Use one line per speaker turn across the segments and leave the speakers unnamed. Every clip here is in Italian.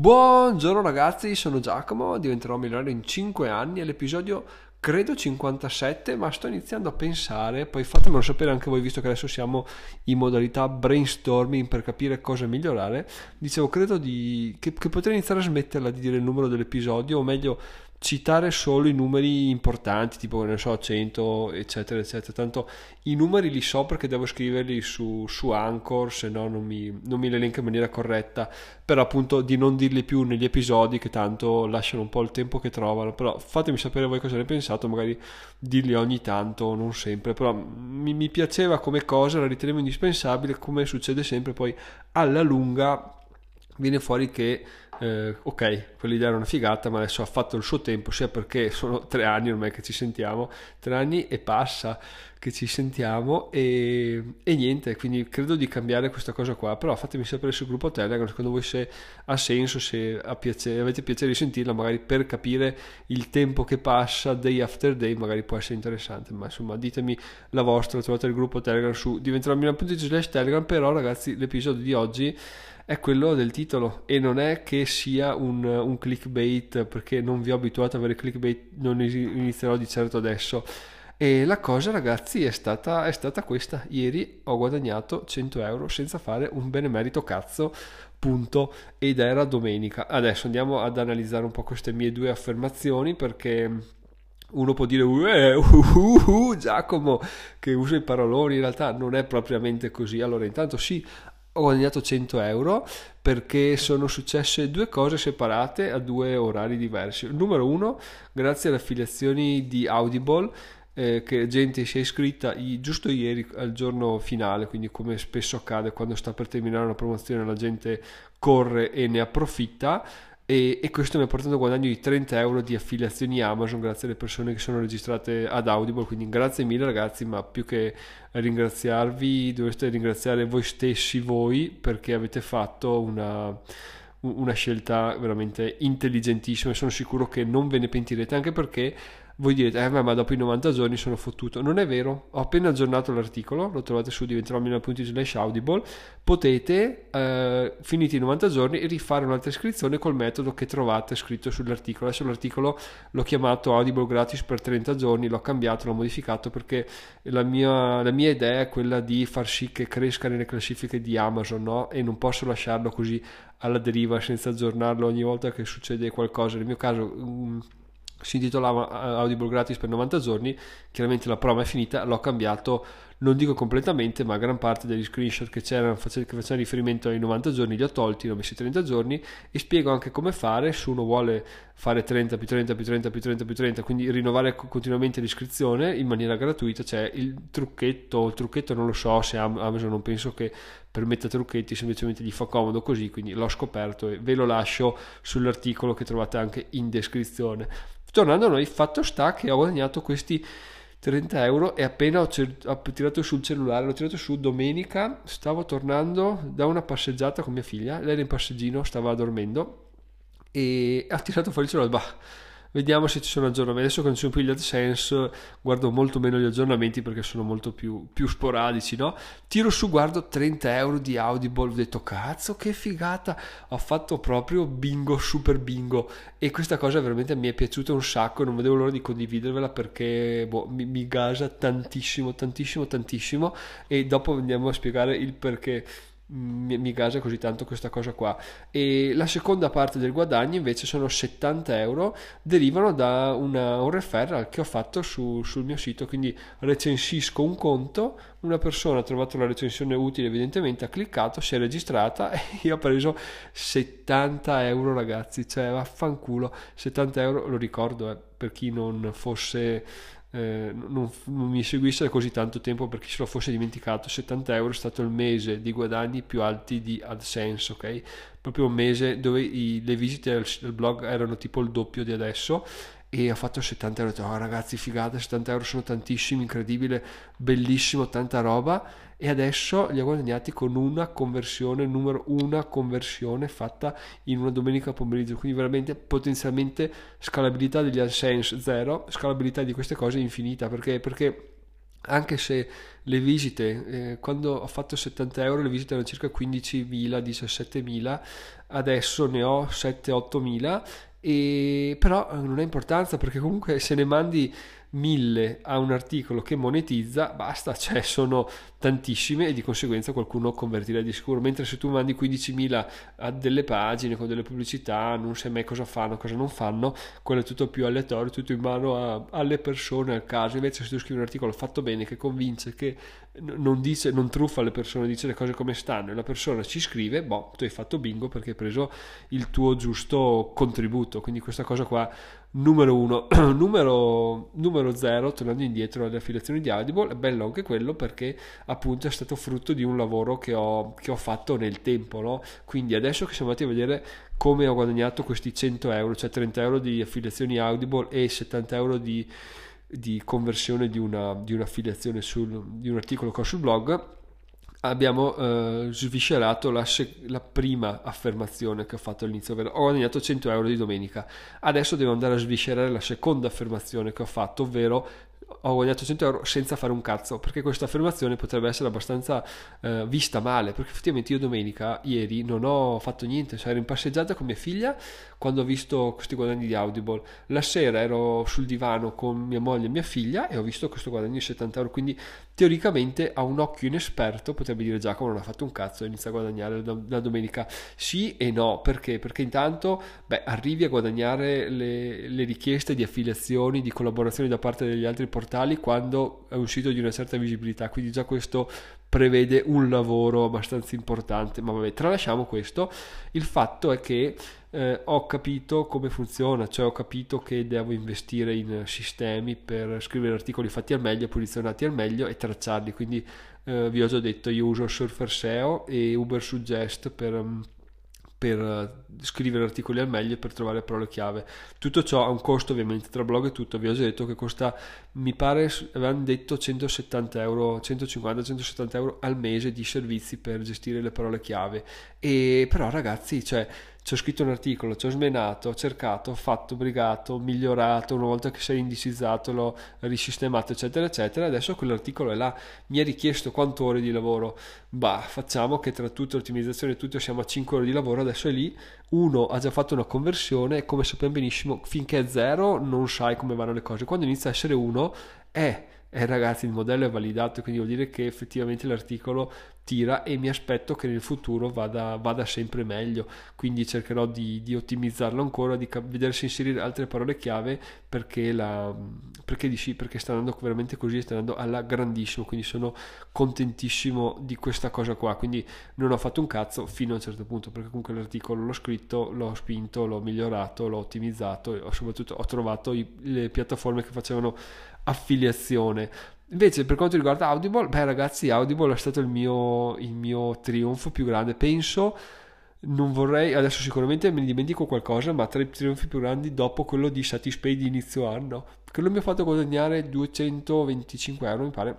Buongiorno ragazzi, sono Giacomo, diventerò milionario in 5 anni, è l'episodio credo 57, ma sto iniziando a pensare, poi fatemelo sapere anche voi visto che adesso siamo in modalità brainstorming per capire cosa migliorare, dicevo credo di, che, che potrei iniziare a smetterla di dire il numero dell'episodio, o meglio citare solo i numeri importanti, tipo ne so, 100, eccetera, eccetera. Tanto i numeri li so perché devo scriverli su, su Anchor, se no non mi, non mi li elenca in maniera corretta. Però appunto di non dirli più negli episodi che tanto lasciano un po' il tempo che trovano. Però fatemi sapere voi cosa ne pensate, magari dirli ogni tanto, non sempre. Però mi, mi piaceva come cosa, la ritenevo indispensabile, come succede sempre poi alla lunga viene fuori che eh, ok, quell'idea era una figata, ma adesso ha fatto il suo tempo, sia perché sono tre anni ormai che ci sentiamo, tre anni e passa che ci sentiamo e, e, niente, quindi credo di cambiare questa cosa qua, però fatemi sapere sul gruppo Telegram secondo voi se ha senso, se ha piacere, avete piacere di sentirla, magari per capire il tempo che passa day after day, magari può essere interessante, ma insomma ditemi la vostra, trovate il gruppo Telegram su diventerò.it slash Telegram, però ragazzi l'episodio di oggi è quello del titolo e non è che sia un, un clickbait perché non vi ho abituato ad avere clickbait, non inizierò di certo adesso. E la cosa ragazzi è stata, è stata questa, ieri ho guadagnato 100 euro senza fare un benemerito cazzo punto ed era domenica. Adesso andiamo ad analizzare un po' queste mie due affermazioni perché uno può dire uh, uh, uh, Giacomo che usa i paroloni, in realtà non è propriamente così. Allora intanto sì, ho guadagnato 100 euro perché sono successe due cose separate a due orari diversi. Numero uno, grazie alle affiliazioni di Audible, eh, che gente si è iscritta giusto ieri al giorno finale, quindi come spesso accade quando sta per terminare una promozione la gente corre e ne approfitta e, e, questo mi ha portato a guadagno di 30 euro di affiliazioni Amazon grazie alle persone che sono registrate ad Audible quindi grazie mille ragazzi ma più che ringraziarvi dovreste ringraziare voi stessi voi perché avete fatto una, una scelta veramente intelligentissima e sono sicuro che non ve ne pentirete anche perché voi direte, eh, ma dopo i 90 giorni sono fottuto. Non è vero, ho appena aggiornato l'articolo, lo trovate su diventerò.it slash audible. Potete, eh, finiti i 90 giorni, rifare un'altra iscrizione col metodo che trovate scritto sull'articolo. Adesso l'articolo l'ho chiamato Audible gratis per 30 giorni, l'ho cambiato, l'ho modificato perché la mia, la mia idea è quella di far sì che cresca nelle classifiche di Amazon, no? E non posso lasciarlo così alla deriva senza aggiornarlo ogni volta che succede qualcosa. Nel mio caso... Um, si intitolava eh, Audible gratis per 90 giorni, chiaramente la prova è finita, l'ho cambiato, non dico completamente, ma gran parte degli screenshot che c'erano che facevano riferimento ai 90 giorni li ho tolti, li ho messi 30 giorni e spiego anche come fare se uno vuole fare 30 più 30 più 30 più 30 più 30, quindi rinnovare continuamente l'iscrizione in maniera gratuita, c'è il trucchetto, il trucchetto non lo so se Amazon non penso che permetta trucchetti, semplicemente gli fa comodo così, quindi l'ho scoperto e ve lo lascio sull'articolo che trovate anche in descrizione. Tornando a noi, fatto sta che ho guadagnato questi 30 euro e appena ho, cer- ho, tirato sul cellulare, l'ho tirato su domenica, stavo tornando da una passeggiata con mia figlia, lei era in passeggino, stava dormendo e ha tirato fuori il cellulare, bah Vediamo se ci sono aggiornamenti. Adesso con sono più gli AdSense guardo molto meno gli aggiornamenti perché sono molto più, più sporadici, no? Tiro su, guardo 30 euro di Audible, ho detto cazzo che figata, ho fatto proprio bingo, super bingo e questa cosa veramente mi è piaciuta un sacco, non vedevo l'ora di condividervela perché boh, mi, mi gasa tantissimo, tantissimo, tantissimo e dopo andiamo a spiegare il perché mi, mi gasa così tanto questa cosa qua. E la seconda parte del guadagno invece sono 70 euro derivano da una, un referral che ho fatto su, sul mio sito. Quindi recensisco un conto una persona ha trovato la recensione utile evidentemente ha cliccato si è registrata e io ho preso 70 euro ragazzi. Cioè vaffanculo 70 euro lo ricordo eh, per chi non fosse eh, non, non, mi seguisse da così tanto tempo perché se lo fosse dimenticato 70 euro è stato il mese di guadagni più alti di AdSense ok? Proprio un mese dove i, le visite al, blog erano tipo il doppio di adesso e ho fatto 70 euro ho detto oh, ragazzi figata 70 euro sono tantissimi incredibile bellissimo tanta roba e adesso li ha guadagnati con una conversione, numero una conversione fatta in una domenica pomeriggio, quindi veramente potenzialmente scalabilità degli AdSense zero, scalabilità di queste cose infinita, perché, perché anche se le visite, eh, quando ho fatto 70 euro le visite erano circa 15.000, 17.000, adesso ne ho 7-8.000 e però non ha importanza perché comunque se ne mandi 1000 a un articolo che monetizza, basta, cioè sono tantissime e di conseguenza qualcuno convertirà di sicuro. Mentre se tu mandi 15.000 a delle pagine con delle pubblicità, non sai mai cosa fanno, cosa non fanno, quello è tutto più aleatorio, tutto in mano a, alle persone, al caso. Invece se tu scrivi un articolo fatto bene, che convince, che non, dice, non truffa le persone, dice le cose come stanno e la persona ci scrive, boh, tu hai fatto bingo perché hai preso il tuo giusto contributo. Quindi questa cosa qua numero uno. numero, numero zero, tornando indietro alle affiliazioni di Audible, è bello anche quello perché appunto è stato frutto di un lavoro che ho, che ho fatto nel tempo, no? Quindi adesso che siamo andati a vedere come ho guadagnato questi 100 euro, cioè 30 euro di affiliazioni Audible e 70 euro di, di conversione di, una, di un'affiliazione sul, di un articolo che ho sul blog, abbiamo eh, sviscerato la, la, prima affermazione che ho fatto all'inizio, ovvero ho guadagnato 100 euro di domenica. Adesso devo andare a sviscerare la seconda affermazione che ho fatto, ovvero ho guadagnato 100 euro senza fare un cazzo, perché questa affermazione potrebbe essere abbastanza eh, vista male, perché effettivamente io domenica, ieri, non ho fatto niente, cioè ero in passeggiata con mia figlia quando ho visto questi guadagni di Audible. La sera ero sul divano con mia moglie e mia figlia e ho visto questo guadagno di 70 euro, quindi teoricamente a un occhio inesperto potrebbe dire Giacomo non ha fatto un cazzo e inizia a guadagnare la domenica. Sì e no, perché? Perché intanto beh, arrivi a guadagnare le, le richieste di affiliazioni, di collaborazioni da parte degli altri portali quando è uscito di una certa visibilità, quindi già questo prevede un lavoro abbastanza importante, ma vabbè, tralasciamo questo. Il fatto è che eh, ho capito come funziona, cioè ho capito che devo investire in sistemi per scrivere articoli fatti al meglio, posizionati al meglio e tracciarli. Quindi eh, vi ho già detto, io uso Surfer SEO e Uber Suggest per mm, per eh, scrivere articoli al meglio e per trovare parole chiave. Tutto ciò ha un costo ovviamente tra blog e tutto, vi ho già detto che costa, mi pare, avevano detto 170 euro, 150-170 euro al mese di servizi per gestire le parole chiave. E però ragazzi, cioè ci ho scritto un articolo, ci ho smenato, ho cercato, ho fatto, brigato, migliorato, una volta che sei indicizzato l'ho risistemato, eccetera, eccetera, adesso quell'articolo è là, mi ha richiesto quante ore di lavoro, bah, facciamo che tra tutte l'ottimizzazione e tutto siamo a 5 ore di lavoro, adesso è lì, uno ha già fatto una conversione e come sappiamo benissimo, finché è zero non sai come vanno le cose, quando inizia a essere uno è eh ragazzi il modello è validato quindi vuol dire che effettivamente l'articolo tira e mi aspetto che nel futuro vada, vada sempre meglio. Quindi cercherò di, di ottimizzarlo ancora di cap- vedere se inserire altre parole chiave perché, la, perché, sì, perché sta andando veramente così sta andando alla grandissimo. Quindi sono contentissimo di questa cosa qua. Quindi non ho fatto un cazzo fino a un certo punto perché comunque l'articolo l'ho scritto l'ho spinto l'ho migliorato l'ho ottimizzato e soprattutto ho trovato i, le piattaforme che facevano affiliazione. Invece per quanto riguarda Audible, beh ragazzi, Audible è stato il mio, il mio trionfo più grande. Penso, non vorrei, adesso sicuramente me ne dimentico qualcosa, ma tra i trionfi più grandi dopo quello di Satispay di inizio anno, quello mi ha fatto guadagnare 225 euro mi pare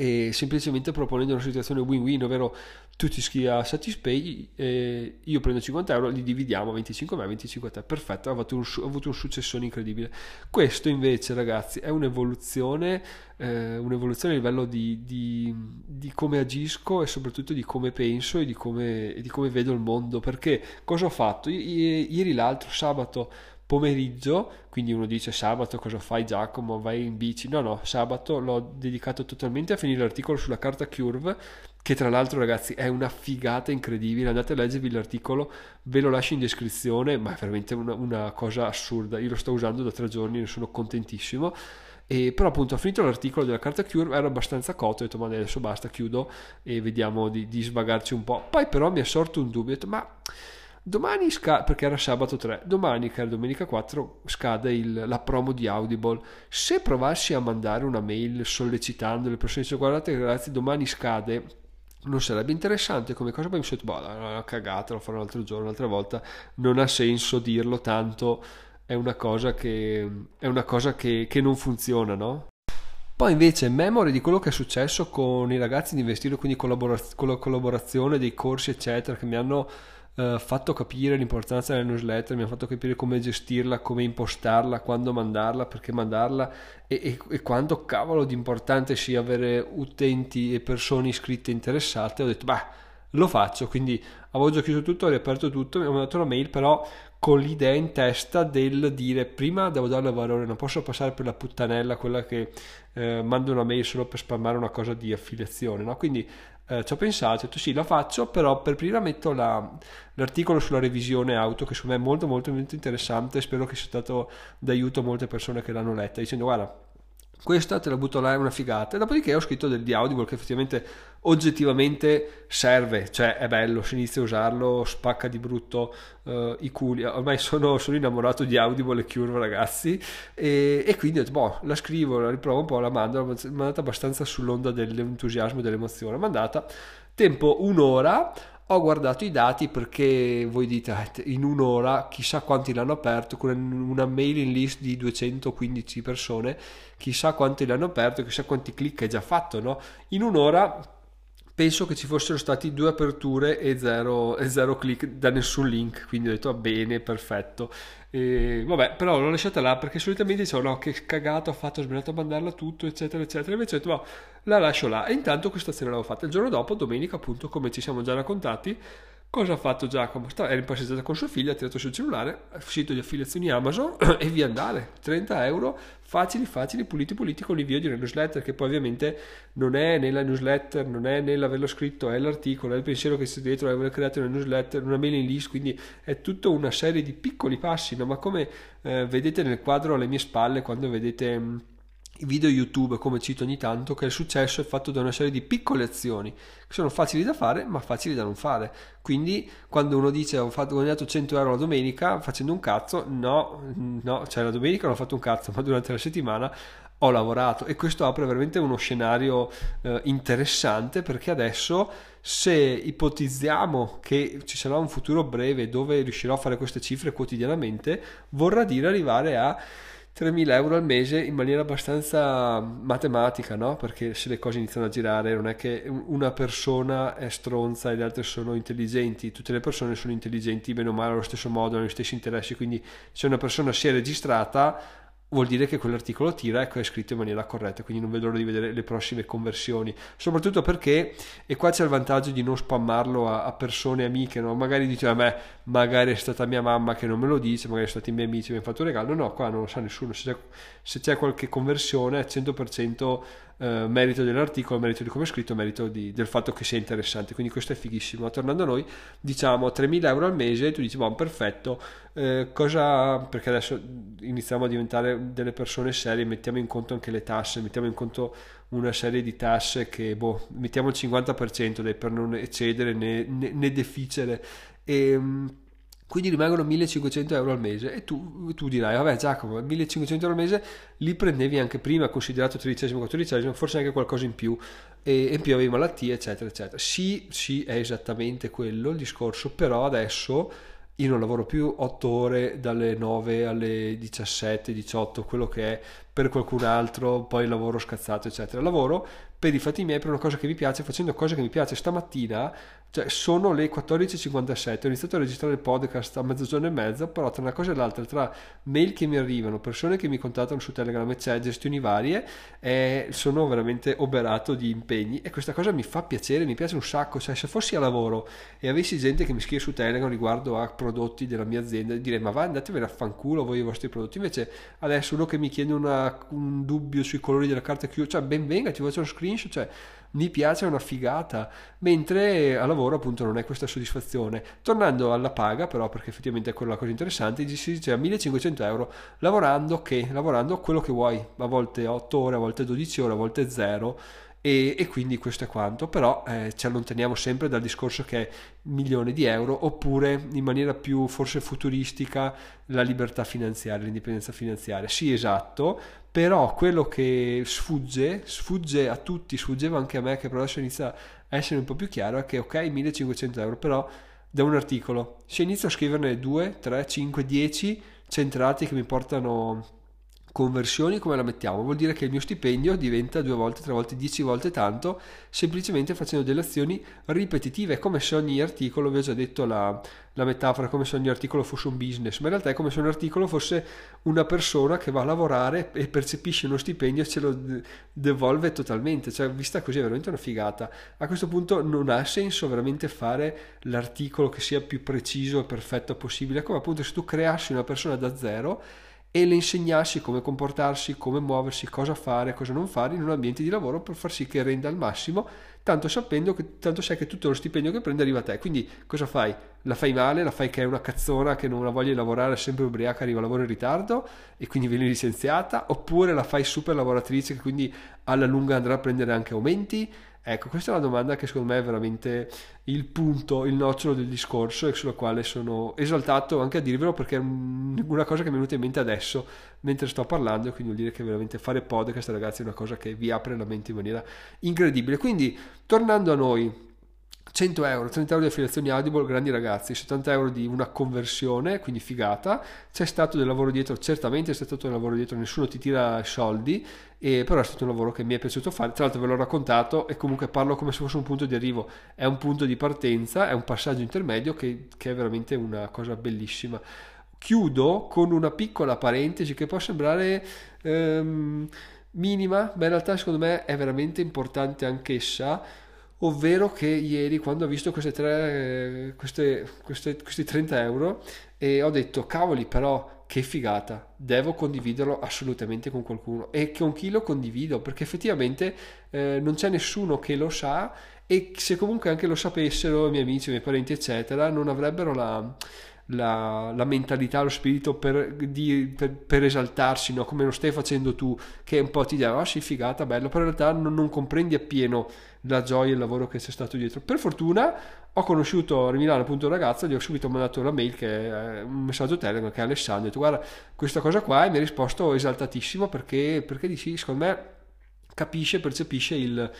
e semplicemente proponendo una situazione win-win, ovvero tu ti iscrivi a Satispay, eh, io prendo 50 euro, li dividiamo 25 a me, 25 a te, perfetto, ho avuto un, ho avuto un successone incredibile. Questo invece ragazzi è un'evoluzione, eh, un'evoluzione a livello di, di, di, come agisco e soprattutto di come penso e di come, e di come vedo il mondo, perché cosa ho fatto? I, ieri l'altro sabato pomeriggio, quindi uno dice sabato cosa fai Giacomo, vai in bici? No, no, sabato l'ho dedicato totalmente a finire l'articolo sulla carta Curve, che tra l'altro ragazzi è una figata incredibile, andate a leggervi l'articolo, ve lo lascio in descrizione, ma è veramente una, una cosa assurda, io lo sto usando da tre giorni, ne sono contentissimo. E però appunto ho finito l'articolo della carta Curve, ero abbastanza cotto, ho detto ma adesso basta, chiudo e vediamo di, di svagarci un po'. Poi però mi è sorto un dubbio, ho detto ma Domani scade, perché era sabato 3, domani che è domenica 4 scade il, la promo di Audible. Se provassi a mandare una mail sollecitando le persone, dice guardate ragazzi domani scade, non sarebbe interessante come cosa, poi mi sono detto, boh, una cagata, lo farò un altro giorno, un'altra volta, non ha senso dirlo tanto, è una cosa che, una cosa che, che non funziona, no? Poi invece memoria di quello che è successo con i ragazzi di Investire, quindi collabora- con la collaborazione dei corsi eccetera che mi hanno eh, fatto capire l'importanza della newsletter, mi ha fatto capire come gestirla, come impostarla, quando mandarla, perché mandarla e, e, e quanto cavolo di importante sia avere utenti e persone iscritte interessate. Ho detto, beh, lo faccio, quindi avevo già chiuso tutto, ho riaperto tutto, mi ha mandato una mail, però con l'idea in testa del dire prima devo darle valore, non posso passare per la puttanella, quella che eh, manda una mail solo per spammare una cosa di affiliazione, no? Quindi eh, ci ho pensato, ho detto sì, la faccio, però per prima metto la, l'articolo sulla revisione auto, che secondo me è molto molto, molto interessante, spero che sia stato d'aiuto a molte persone che l'hanno letta, dicendo guarda, questa te la butto là, è una figata. E dopodiché ho scritto del di Audible che effettivamente oggettivamente serve, cioè è bello, si inizia a usarlo, spacca di brutto uh, i culi. Ormai sono, sono, innamorato di Audible e Cure, ragazzi. E, e quindi ho detto, boh, la scrivo, la riprovo un po', la mando. L'ho mandata abbastanza sull'onda dell'entusiasmo e dell'emozione. Mandata, tempo un'ora ho guardato i dati perché voi dite eh, in un'ora chissà quanti l'hanno aperto con una mailing list di 215 persone chissà quanti l'hanno aperto chissà quanti click hai già fatto no? in un'ora penso che ci fossero stati due aperture e zero, e zero click da nessun link quindi ho detto va bene perfetto. E, vabbè però l'ho lasciata là perché solitamente dicevo no che cagato ho fatto ho sbagliato a mandarla tutto eccetera eccetera. Invece ho detto no la lascio là. E intanto questa sera l'avevo fatta. Il giorno dopo domenica appunto come ci siamo già raccontati Cosa ha fatto Giacomo? Era in con sua figlia, ha tirato sul cellulare, è sito di affiliazioni Amazon e via andare. 30 euro facili, facili, puliti, puliti con l'invio di una newsletter che poi ovviamente non è nella newsletter, non è nell'averlo scritto, è l'articolo, è il pensiero che c'è dietro, è aver creato una newsletter, una mailing list, quindi è tutta una serie di piccoli passi, no? ma come eh, vedete nel quadro alle mie spalle quando vedete... Mh, mm, video YouTube, come cito ogni tanto, che il successo è fatto da una serie di piccole azioni che sono facili da fare ma facili da non fare. Quindi quando uno dice ho fatto, guadagnato 100 euro la domenica facendo un cazzo, no, no, cioè la domenica non ho fatto un cazzo, ma durante la settimana ho lavorato e questo apre veramente uno scenario eh, interessante perché adesso se ipotizziamo che ci sarà un futuro breve dove riuscirò a fare queste cifre quotidianamente, vorrà dire arrivare a 3.000 euro al mese in maniera abbastanza matematica, no? Perché se le cose iniziano a girare non è che una persona è stronza e le altre sono intelligenti, tutte le persone sono intelligenti bene o male allo stesso modo, hanno gli stessi interessi, quindi se una persona si è registrata vuol dire che quell'articolo tira e che è scritto in maniera corretta, quindi non vedo l'ora di vedere le prossime conversioni, soprattutto perché, e qua c'è il vantaggio di non spammarlo a, a persone amiche, no? magari dice a me, magari è stata mia mamma che non me lo dice, magari sono stati i miei amici che mi hanno fatto un regalo, no, qua non lo sa nessuno, se c'è, se c'è qualche conversione è 100% eh, merito dell'articolo, merito di come è scritto, merito di, del fatto che sia interessante. Quindi questo è fighissimo. Tornando a noi, diciamo 3.000 euro al mese, tu dici, buon, perfetto, eh, cosa, perché adesso iniziamo a diventare delle persone serie, mettiamo in conto anche le tasse, mettiamo in conto una serie di tasse che, boh, mettiamo il 50% dai, per non eccedere né, né, né deficere. E, ehm, quindi rimangono 1500 euro al mese. E tu, tu dirai vabbè Giacomo 1500 euro al mese li prendevi anche prima considerato tredicesimo, quattordicesimo forse anche qualcosa in più e in più avevi malattie eccetera eccetera. Sì sì è esattamente quello il discorso però adesso io non lavoro più 8 ore dalle 9 alle 17 18 quello che è per qualcun altro poi lavoro scazzato eccetera. Lavoro per i fatti miei, per una cosa che mi piace, facendo cose che mi piace. Stamattina, cioè, sono le 14.57, ho iniziato a registrare il podcast a mezzogiorno e mezzo, però tra una cosa e l'altra, tra mail che mi arrivano, persone che mi contattano su Telegram, eccetera, gestioni varie, eh, sono veramente oberato di impegni e questa cosa mi fa piacere, mi piace un sacco. Cioè, se fossi a lavoro e avessi gente che mi scrive su Telegram riguardo a prodotti della mia azienda, direi ma va, andatevene a fanculo voi i vostri prodotti. Invece adesso uno che mi chiede una, un dubbio sui colori della carta chiusa, cioè ben venga, ti faccio uno screen screenshot, cioè mi piace, è una figata, mentre a lavoro appunto non è questa soddisfazione. Tornando alla paga però, perché effettivamente è quella cosa interessante, si dice a 1500 euro lavorando che? Lavorando quello che vuoi, a volte 8 ore, a volte 12 ore, a volte 0 e, e, quindi questo è quanto, però eh, ci allontaniamo sempre dal discorso che è milione di euro oppure in maniera più forse futuristica la libertà finanziaria, l'indipendenza finanziaria. Sì, esatto, però quello che sfugge, sfugge a tutti, sfuggeva anche a me che però adesso inizia a essere un po' più chiaro, è che ok 1500 euro, però da un articolo, se inizio a scriverne 2, 3, 5, 10 centrati che mi portano conversioni come la mettiamo? Vuol dire che il mio stipendio diventa due volte, tre volte, dieci volte tanto semplicemente facendo delle azioni ripetitive, come se ogni articolo, vi ho già detto la, la metafora, come se ogni articolo fosse un business, ma in realtà è come se un articolo fosse una persona che va a lavorare e percepisce uno stipendio e ce lo devolve totalmente, cioè vista così è veramente una figata. A questo punto non ha senso veramente fare l'articolo che sia più preciso e perfetto possibile, come appunto se tu creassi una persona da zero e le insegnassi come comportarsi, come muoversi, cosa fare, cosa non fare in un ambiente di lavoro per far sì che renda al massimo, tanto sapendo che tanto sai che tutto lo stipendio che prende arriva a te. Quindi cosa fai? La fai male, la fai che è una cazzona che non la voglia lavorare, è sempre ubriaca, arriva a lavoro in ritardo e quindi viene licenziata, oppure la fai super lavoratrice che quindi alla lunga andrà a prendere anche aumenti Ecco, questa è una domanda che secondo me è veramente il punto, il nocciolo del discorso e sulla quale sono esaltato anche a dirvelo perché è una cosa che mi è venuta in mente adesso mentre sto parlando quindi vuol dire che veramente fare podcast ragazzi è una cosa che vi apre la mente in maniera incredibile. Quindi, tornando a noi, 100 euro, 30 euro di affiliazioni Audible, grandi ragazzi, 70 euro di una conversione, quindi figata. C'è stato del lavoro dietro, certamente c'è stato del lavoro dietro, nessuno ti tira soldi, e però è stato un lavoro che mi è piaciuto fare. Tra l'altro ve l'ho raccontato e comunque parlo come se fosse un punto di arrivo, è un punto di partenza, è un passaggio intermedio che, che è veramente una cosa bellissima. Chiudo con una piccola parentesi che può sembrare ehm, minima, ma in realtà secondo me è veramente importante anch'essa ovvero che ieri quando ho visto queste tre, queste, queste, questi 30 euro e ho detto cavoli però che figata, devo condividerlo assolutamente con qualcuno e con chi lo condivido perché effettivamente eh, non c'è nessuno che lo sa e se comunque anche lo sapessero i miei amici, i miei parenti eccetera non avrebbero la la, la, mentalità, lo spirito per, di, per, per esaltarsi, no? come lo stai facendo tu, che un po' ti dà, oh sì, figata, bello, però in realtà non, non, comprendi appieno la gioia e il lavoro che c'è stato dietro. Per fortuna ho conosciuto a Milano appunto un ragazzo, gli ho subito mandato una mail, che è un messaggio Telegram, che è Alessandro, ho detto guarda questa cosa qua e mi ha risposto esaltatissimo perché, perché dici, secondo me capisce, percepisce il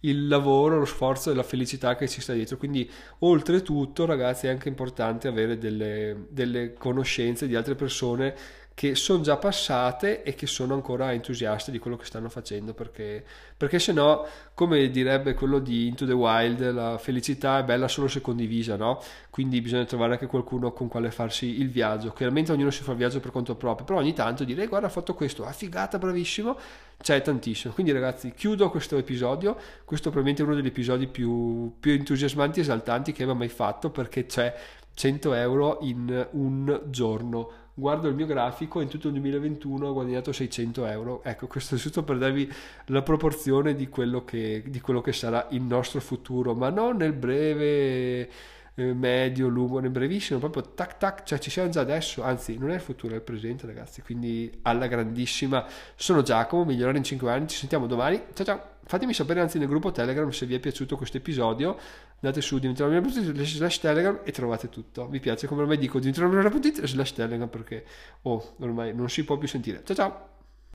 il lavoro, lo sforzo e la felicità che ci sta dietro. Quindi, oltretutto, ragazzi, è anche importante avere delle, delle conoscenze di altre persone che sono già passate e che sono ancora entusiaste di quello che stanno facendo perché, perché se no come direbbe quello di Into the Wild la felicità è bella solo se condivisa no? quindi bisogna trovare anche qualcuno con quale farsi il viaggio. Chiaramente ognuno si fa il viaggio per conto proprio però ogni tanto dire guarda ho fatto questo ah figata bravissimo. C'è tantissimo. Quindi ragazzi chiudo questo episodio. Questo probabilmente è uno degli episodi più, più entusiasmanti e esaltanti che abbia mai fatto perché c'è 100 euro in un giorno. Guardo il mio grafico in tutto il 2021 ho guadagnato 600 euro. Ecco questo è giusto per darvi la proporzione di quello che, di quello che sarà il nostro futuro ma non nel breve eh, medio, lungo, nel brevissimo, proprio tac tac, cioè ci siamo già adesso, anzi non è il futuro, è il presente ragazzi, quindi alla grandissima. Sono Giacomo, migliorare in 5 anni, ci sentiamo domani, ciao ciao, fatemi sapere anzi nel gruppo Telegram se vi è piaciuto questo episodio, andate su diventerò slash Telegram e trovate tutto, mi piace come ormai dico diventerò slash Telegram perché oh, ormai non si può più sentire, ciao ciao!